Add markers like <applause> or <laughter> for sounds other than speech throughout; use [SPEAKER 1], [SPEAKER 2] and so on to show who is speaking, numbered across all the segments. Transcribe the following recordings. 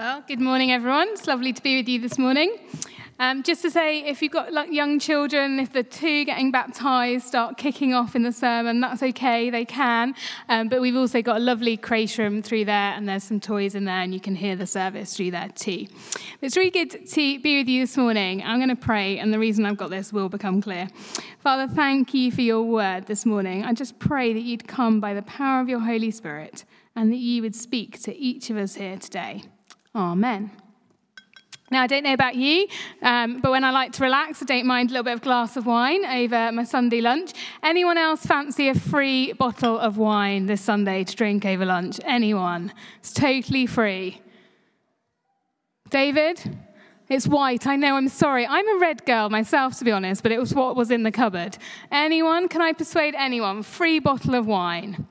[SPEAKER 1] Well, good morning, everyone. It's lovely to be with you this morning. Um, just to say, if you've got like, young children, if the two getting baptized start kicking off in the sermon, that's okay, they can. Um, but we've also got a lovely creche room through there, and there's some toys in there, and you can hear the service through there too. It's really good to be with you this morning. I'm going to pray, and the reason I've got this will become clear. Father, thank you for your word this morning. I just pray that you'd come by the power of your Holy Spirit and that you would speak to each of us here today. Amen. Now, I don't know about you, um, but when I like to relax, I don't mind a little bit of glass of wine over my Sunday lunch. Anyone else fancy a free bottle of wine this Sunday to drink over lunch? Anyone? It's totally free. David? It's white. I know, I'm sorry. I'm a red girl myself, to be honest, but it was what was in the cupboard. Anyone? Can I persuade anyone? Free bottle of wine.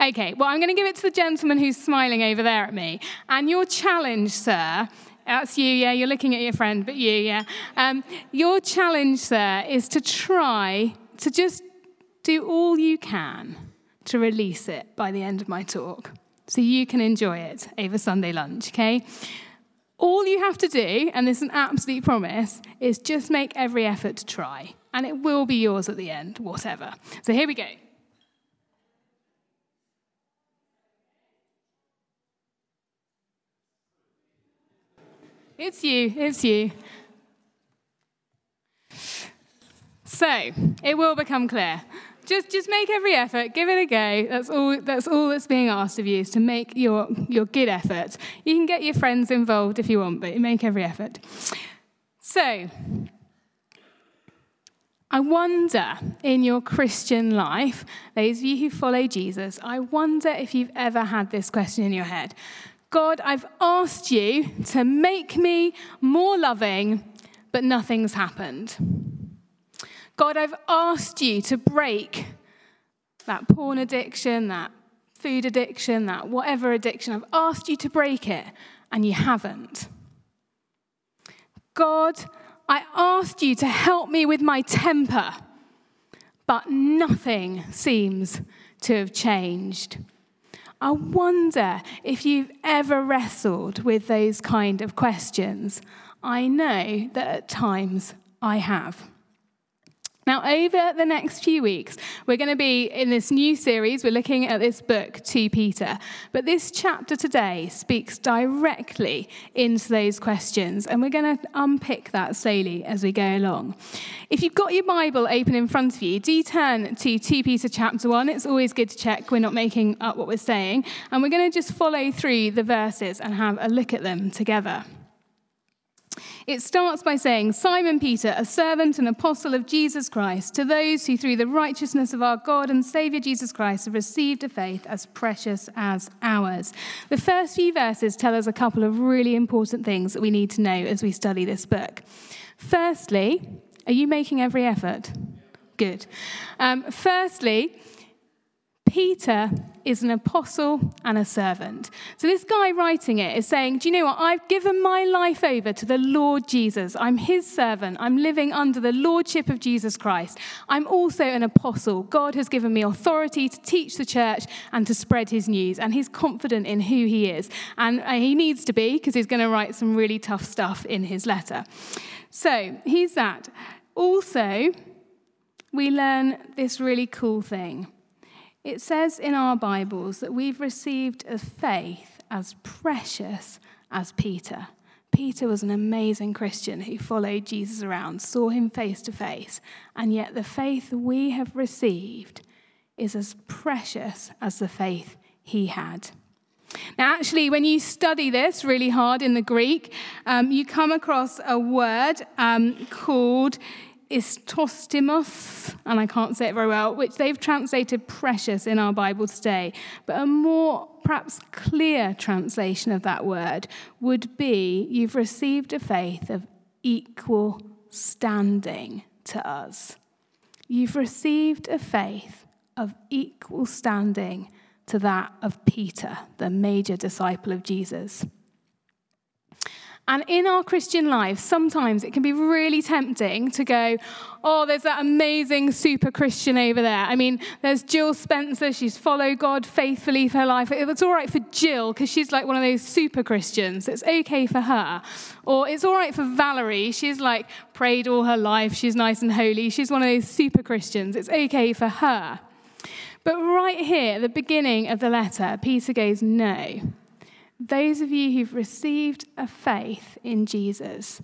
[SPEAKER 1] Okay, well, I'm going to give it to the gentleman who's smiling over there at me. And your challenge, sir, that's you, yeah, you're looking at your friend, but you, yeah. Um, your challenge, sir, is to try to just do all you can to release it by the end of my talk so you can enjoy it over Sunday lunch, okay? All you have to do, and this is an absolute promise, is just make every effort to try. And it will be yours at the end, whatever. So here we go. It's you, it's you. So, it will become clear. Just, just make every effort, give it a go. That's all, that's all that's being asked of you is to make your, your good effort. You can get your friends involved if you want, but make every effort. So, I wonder in your Christian life, those of you who follow Jesus, I wonder if you've ever had this question in your head God, I've asked you to make me more loving, but nothing's happened. God, I've asked you to break that porn addiction, that food addiction, that whatever addiction. I've asked you to break it, and you haven't. God, I asked you to help me with my temper, but nothing seems to have changed. I wonder if you've ever wrestled with those kind of questions. I know that at times I have. Now, over the next few weeks, we're going to be in this new series. We're looking at this book, 2 Peter. But this chapter today speaks directly into those questions, and we're going to unpick that slowly as we go along. If you've got your Bible open in front of you, do turn to 2 Peter chapter 1. It's always good to check we're not making up what we're saying. And we're going to just follow through the verses and have a look at them together. It starts by saying, Simon Peter, a servant and apostle of Jesus Christ, to those who through the righteousness of our God and Saviour Jesus Christ have received a faith as precious as ours. The first few verses tell us a couple of really important things that we need to know as we study this book. Firstly, are you making every effort? Good. Um, firstly, Peter is an apostle and a servant. So, this guy writing it is saying, Do you know what? I've given my life over to the Lord Jesus. I'm his servant. I'm living under the lordship of Jesus Christ. I'm also an apostle. God has given me authority to teach the church and to spread his news. And he's confident in who he is. And uh, he needs to be because he's going to write some really tough stuff in his letter. So, he's that. Also, we learn this really cool thing it says in our Bibles that we've received a faith as precious as Peter. Peter was an amazing Christian who followed Jesus around, saw him face to face, and yet the faith we have received is as precious as the faith he had. Now, actually, when you study this really hard in the Greek, um, you come across a word um, called istostimos, and I can't say it very well, which they've translated precious in our Bible today. But a more perhaps clear translation of that word would be you've received a faith of equal standing to us. You've received a faith of equal standing to that of Peter, the major disciple of Jesus. And in our Christian life, sometimes it can be really tempting to go, oh, there's that amazing super Christian over there. I mean, there's Jill Spencer. She's followed God faithfully for her life. It's all right for Jill because she's like one of those super Christians. It's okay for her. Or it's all right for Valerie. She's like prayed all her life. She's nice and holy. She's one of those super Christians. It's okay for her. But right here at the beginning of the letter, Peter goes, no. Those of you who've received a faith in Jesus,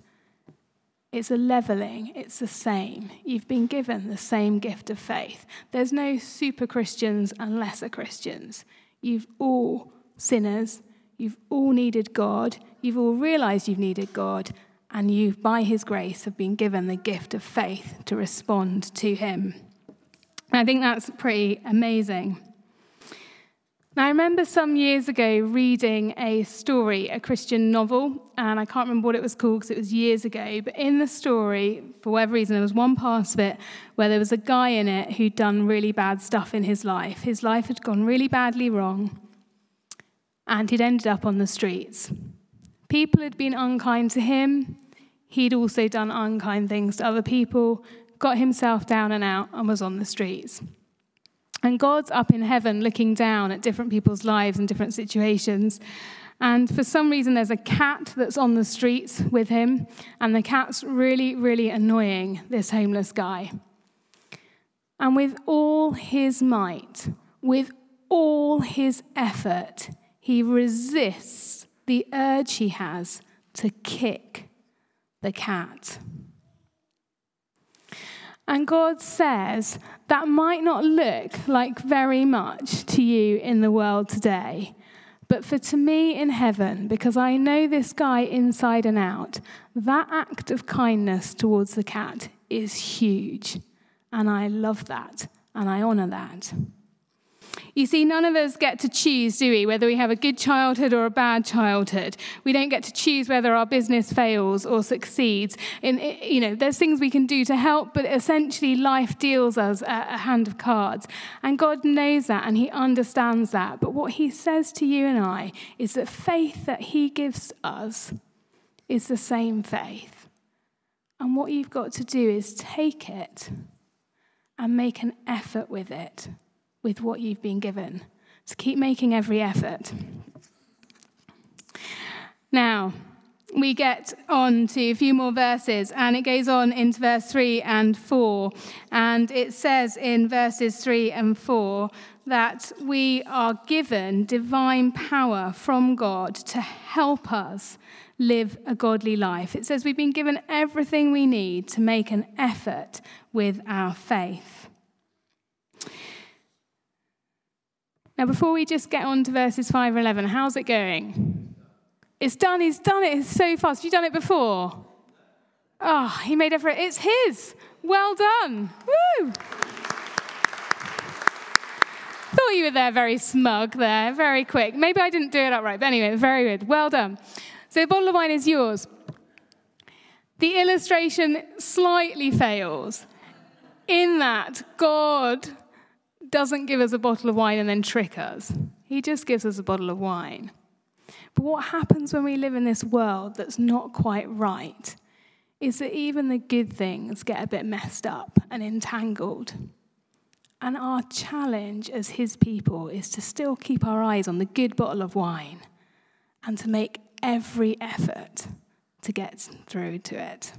[SPEAKER 1] it's a leveling, it's the same. You've been given the same gift of faith. There's no super Christians and lesser Christians. You've all sinners, you've all needed God, you've all realized you've needed God, and you, by His grace, have been given the gift of faith to respond to Him. I think that's pretty amazing. Now, I remember some years ago reading a story, a Christian novel, and I can't remember what it was called because it was years ago. But in the story, for whatever reason, there was one part of it where there was a guy in it who'd done really bad stuff in his life. His life had gone really badly wrong, and he'd ended up on the streets. People had been unkind to him. He'd also done unkind things to other people, got himself down and out, and was on the streets. And God's up in heaven looking down at different people's lives and different situations. And for some reason, there's a cat that's on the streets with him, and the cat's really, really annoying this homeless guy. And with all his might, with all his effort, he resists the urge he has to kick the cat. And God says that might not look like very much to you in the world today. But for to me in heaven, because I know this guy inside and out, that act of kindness towards the cat is huge. And I love that and I honor that. You see, none of us get to choose, do we, whether we have a good childhood or a bad childhood. We don't get to choose whether our business fails or succeeds. In, eh, you know, there's things we can do to help, but essentially life deals us a hand of cards. And God knows that and He understands that. But what He says to you and I is that faith that He gives us is the same faith. And what you've got to do is take it and make an effort with it with what you've been given. So keep making every effort. Now, we get on to a few more verses, and it goes on into verse 3 and 4. And it says in verses 3 and 4 that we are given divine power from God to help us live a godly life. It says we've been given everything we need to make an effort with our faith. Now, before we just get on to verses 5 and 11, how's it going? It's done. He's done it. It's so fast. Have you done it before? Oh, he made effort. It's his. Well done. Woo! Thought you were there very smug there, very quick. Maybe I didn't do it upright, but anyway, very good. Well done. So the bottle of wine is yours. The illustration slightly fails in that God doesn't give us a bottle of wine and then trick us. He just gives us a bottle of wine. But what happens when we live in this world that's not quite right is that even the good things get a bit messed up and entangled. And our challenge as His people is to still keep our eyes on the good bottle of wine and to make every effort to get through to it.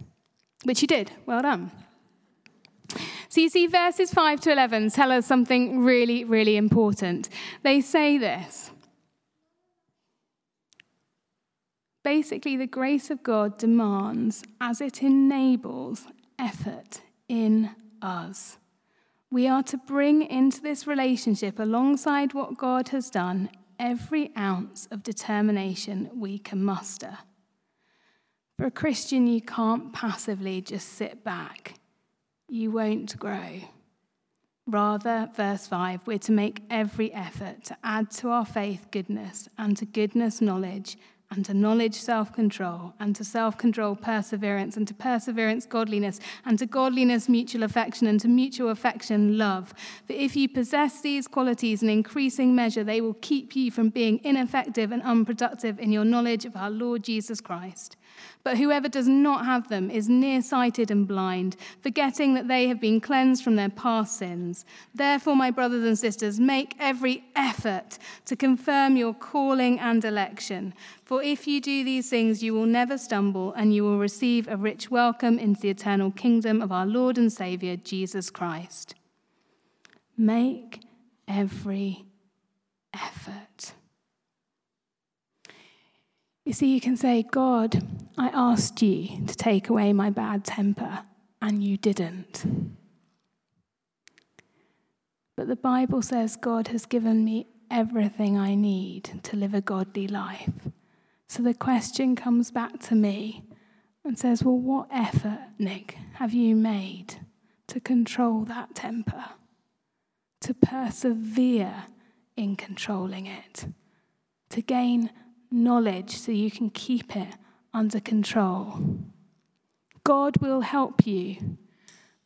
[SPEAKER 1] Which you did. Well done. So you see, verses 5 to 11 tell us something really, really important. They say this. Basically, the grace of God demands, as it enables, effort in us. We are to bring into this relationship, alongside what God has done, every ounce of determination we can muster. For a Christian, you can't passively just sit back you won't grow. Rather, verse 5, we're to make every effort to add to our faith goodness, and to goodness knowledge, and to knowledge, self control, and to self control, perseverance, and to perseverance, godliness, and to godliness, mutual affection, and to mutual affection, love. For if you possess these qualities in increasing measure, they will keep you from being ineffective and unproductive in your knowledge of our Lord Jesus Christ. But whoever does not have them is nearsighted and blind, forgetting that they have been cleansed from their past sins. Therefore, my brothers and sisters, make every effort to confirm your calling and election. For if you do these things, you will never stumble, and you will receive a rich welcome into the eternal kingdom of our Lord and Saviour, Jesus Christ. Make every effort. You see, you can say, God, I asked you to take away my bad temper, and you didn't. But the Bible says God has given me everything I need to live a godly life. So the question comes back to me and says, Well, what effort, Nick, have you made to control that temper? To persevere in controlling it? To gain knowledge so you can keep it under control. God will help you,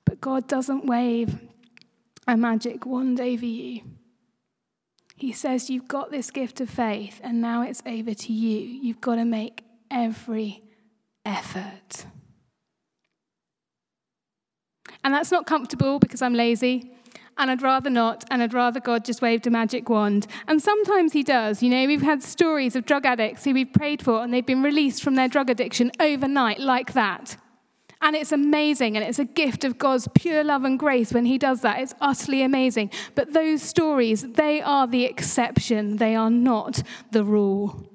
[SPEAKER 1] but God doesn't wave a magic wand over you. He says, You've got this gift of faith, and now it's over to you. You've got to make every effort. And that's not comfortable because I'm lazy and I'd rather not, and I'd rather God just waved a magic wand. And sometimes He does. You know, we've had stories of drug addicts who we've prayed for, and they've been released from their drug addiction overnight, like that. And it's amazing, and it's a gift of God's pure love and grace when He does that. It's utterly amazing. But those stories, they are the exception, they are not the rule.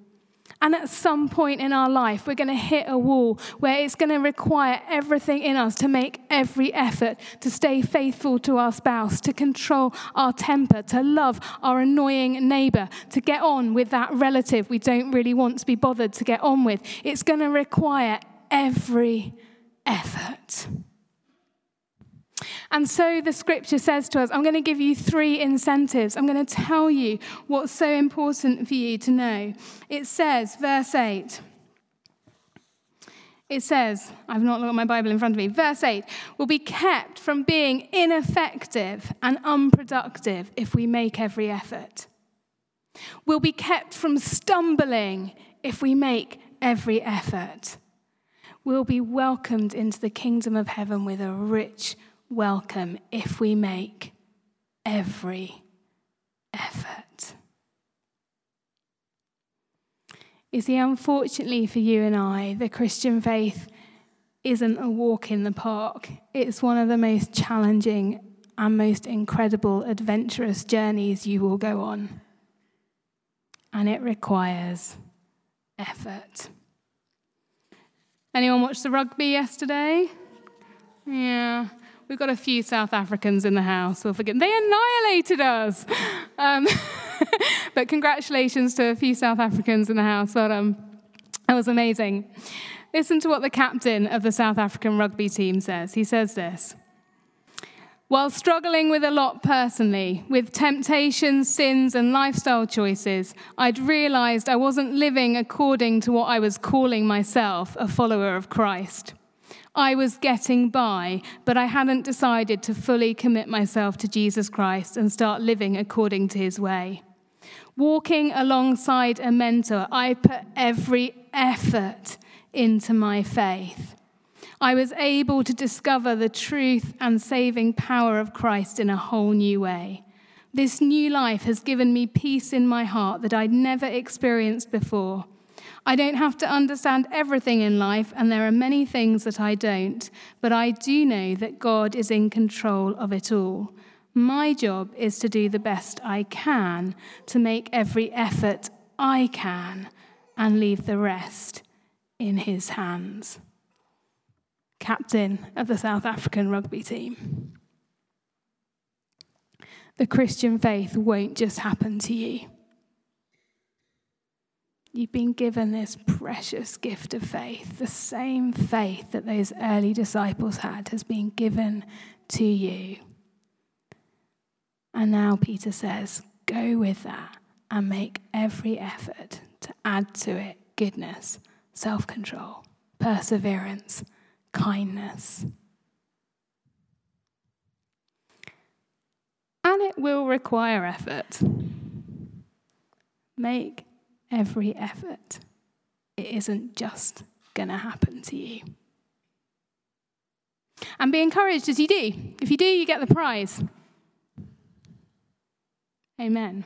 [SPEAKER 1] And at some point in our life, we're going to hit a wall where it's going to require everything in us to make every effort to stay faithful to our spouse, to control our temper, to love our annoying neighbor, to get on with that relative we don't really want to be bothered to get on with. It's going to require every effort. And so the scripture says to us, I'm going to give you three incentives. I'm going to tell you what's so important for you to know. It says, verse 8, it says, I've not looked at my Bible in front of me, verse 8, will be kept from being ineffective and unproductive if we make every effort. We'll be kept from stumbling if we make every effort. We'll be welcomed into the kingdom of heaven with a rich welcome if we make every effort. You see, unfortunately for you and I, the Christian faith isn't a walk in the park. It's one of the most challenging and most incredible, adventurous journeys you will go on. And it requires effort. Anyone watch the rugby yesterday? Yeah. We've got a few South Africans in the house. We'll forget. They annihilated us. Um, <laughs> but congratulations to a few South Africans in the house. Well done. That was amazing. Listen to what the captain of the South African rugby team says. He says this. While struggling with a lot personally, with temptations, sins, and lifestyle choices, I'd realized I wasn't living according to what I was calling myself a follower of Christ. I was getting by, but I hadn't decided to fully commit myself to Jesus Christ and start living according to his way. Walking alongside a mentor, I put every effort into my faith. I was able to discover the truth and saving power of Christ in a whole new way. This new life has given me peace in my heart that I'd never experienced before. I don't have to understand everything in life, and there are many things that I don't, but I do know that God is in control of it all. My job is to do the best I can, to make every effort I can, and leave the rest in His hands. Captain of the South African rugby team. The Christian faith won't just happen to you. You've been given this precious gift of faith. The same faith that those early disciples had has been given to you. And now Peter says, go with that and make every effort to add to it, goodness, self control, perseverance, kindness. And it will require effort. Make every effort. It isn't just going to happen to you. And be encouraged as you do. If you do, you get the prize. Amen.